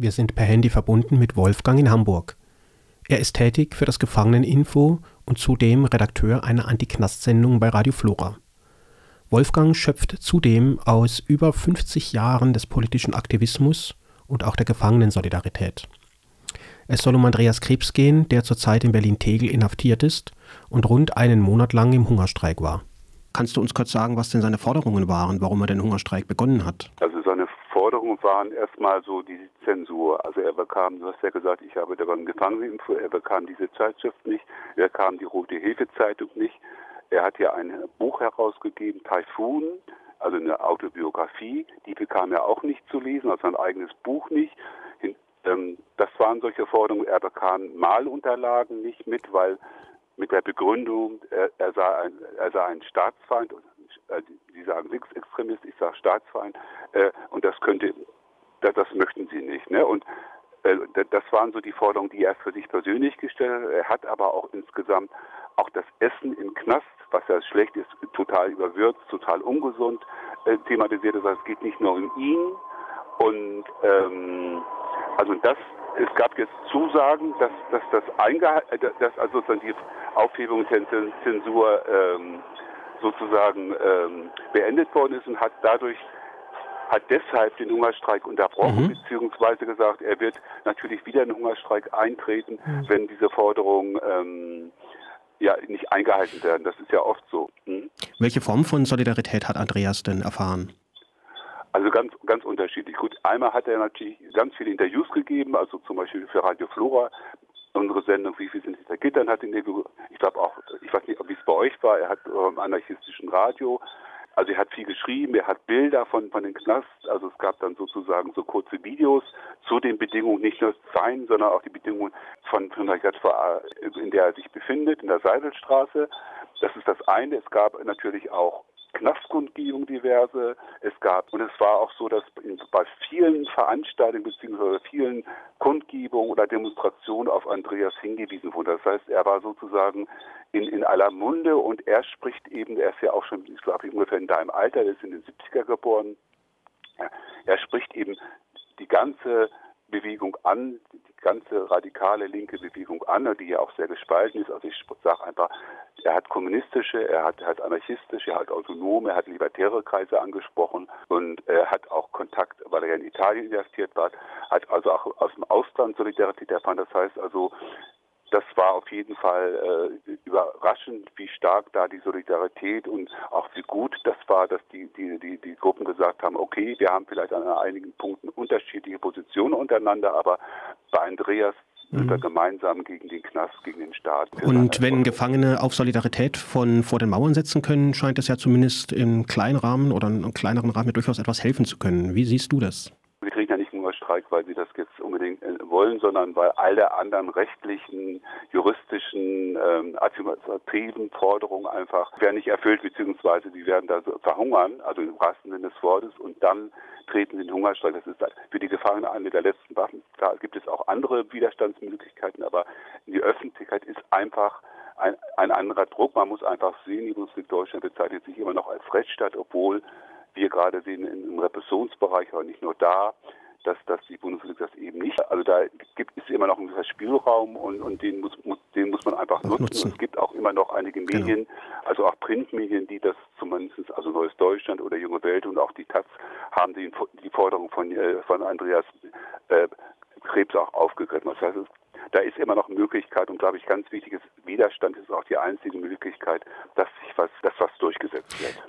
Wir sind per Handy verbunden mit Wolfgang in Hamburg. Er ist tätig für das Gefangeneninfo und zudem Redakteur einer Antiknast-Sendung bei Radio Flora. Wolfgang schöpft zudem aus über 50 Jahren des politischen Aktivismus und auch der Gefangenensolidarität. Es soll um Andreas Krebs gehen, der zurzeit in Berlin-Tegel inhaftiert ist und rund einen Monat lang im Hungerstreik war. Kannst du uns kurz sagen, was denn seine Forderungen waren, warum er den Hungerstreik begonnen hat? Also Forderungen waren erstmal so die Zensur. Also er bekam, du hast ja gesagt, ich habe daran gefangen, er bekam diese Zeitschrift nicht, er bekam die Rote Hilfe-Zeitung nicht. Er hat ja ein Buch herausgegeben, Typhoon, also eine Autobiografie, die bekam er auch nicht zu lesen, also sein eigenes Buch nicht. Ähm, das waren solche Forderungen. Er bekam Malunterlagen nicht mit, weil mit der Begründung, er, er, sei, ein, er sei ein Staatsfeind, äh, Sie sagen Linksextremist, ich Staatsfeind, äh, und das könnte, das, das möchten Sie nicht. Ne? Und äh, das waren so die Forderungen, die er für sich persönlich gestellt hat. Er hat aber auch insgesamt auch das Essen im Knast, was ja schlecht ist, total überwürzt, total ungesund, äh, thematisiert. Das heißt, es geht nicht nur um ihn. Und ähm, also das, es gab jetzt Zusagen, dass, dass das eingehalten, dass also die Aufhebung der Zensur ähm, sozusagen ähm, beendet worden ist und hat dadurch hat deshalb den Hungerstreik unterbrochen, mhm. beziehungsweise gesagt, er wird natürlich wieder in den Hungerstreik eintreten, mhm. wenn diese Forderungen ähm, ja nicht eingehalten werden. Das ist ja oft so. Mhm. Welche Form von Solidarität hat Andreas denn erfahren? Also ganz, ganz unterschiedlich. Gut, einmal hat er natürlich ganz viele Interviews gegeben, also zum Beispiel für Radio Flora unsere Sendung Wie viel sind hinter Gittern hat Interview, ich glaube auch, ich weiß nicht, wie es bei euch war, er hat im anarchistischen Radio, also er hat viel geschrieben, er hat Bilder von, von den Knast, also es gab dann sozusagen so kurze Videos zu den Bedingungen, nicht nur sein, sondern auch die Bedingungen von, der JVA, in der er sich befindet, in der Seidelstraße. Das ist das eine. Es gab natürlich auch Knastkundgebung diverse. Es gab, und es war auch so, dass bei vielen Veranstaltungen bzw. vielen Kundgebungen oder Demonstrationen auf Andreas hingewiesen wurde. Das heißt, er war sozusagen in, in aller Munde und er spricht eben, er ist ja auch schon, ich glaube, ungefähr in deinem Alter, er ist in den 70er geboren. Er spricht eben die ganze Bewegung an, ganze radikale linke Bewegung an, die ja auch sehr gespalten ist. Also ich sage einfach, er hat kommunistische, er hat, hat anarchistische, er hat autonome, er hat libertäre Kreise angesprochen und er hat auch Kontakt, weil er ja in Italien investiert war, hat also auch aus dem Ausland Solidarität erfahren. Das heißt also, das war auf jeden Fall äh, überraschend, wie stark da die Solidarität und auch wie gut das war, dass die, die, die, die Gruppen gesagt haben, okay, wir haben vielleicht an einigen Punkten unterschiedliche Positionen untereinander, aber bei Andreas mhm. gemeinsam gegen den Knast, gegen den Staat. Und wenn Gefangene auf Solidarität von vor den Mauern setzen können, scheint es ja zumindest im kleinen Rahmen oder in einem kleineren Rahmen durchaus etwas helfen zu können. Wie siehst du das? Wir kriegen ja nicht nur Streik, weil sie das jetzt unbedingt äh, wollen, sondern weil alle anderen rechtlichen, juristischen, ähm, administrativen Forderungen einfach werden nicht erfüllt, beziehungsweise die werden da verhungern, also im wahrsten Sinne des Wortes, und dann treten sie in den Hungerstreik. Das ist für die Gefangenen eine der letzten Waffen. Da gibt es auch andere Widerstandsmöglichkeiten, aber die Öffentlichkeit ist einfach ein, ein anderer Druck. Man muss einfach sehen, die Bundesrepublik Deutschland bezeichnet sich immer noch als Rechtsstaat, obwohl wir gerade sehen im Repressionsbereich, aber nicht nur da, dass, dass die Bundesrepublik das eben nicht. Also da gibt es immer noch einen Spielraum und, und den, muss, muss, den muss man einfach nutzen. nutzen. Es gibt auch immer noch einige genau. Medien, genau. also auch Printmedien, die das zumindest, also Neues Deutschland oder Junge Welt und auch die Taz haben die, die Forderung von, äh, von Andreas äh, Krebs auch aufgegriffen. Das heißt, da ist immer noch Möglichkeit und glaube ich ganz wichtiges Widerstand ist auch die einzige Möglichkeit, dass sich was, dass was durchgesetzt wird.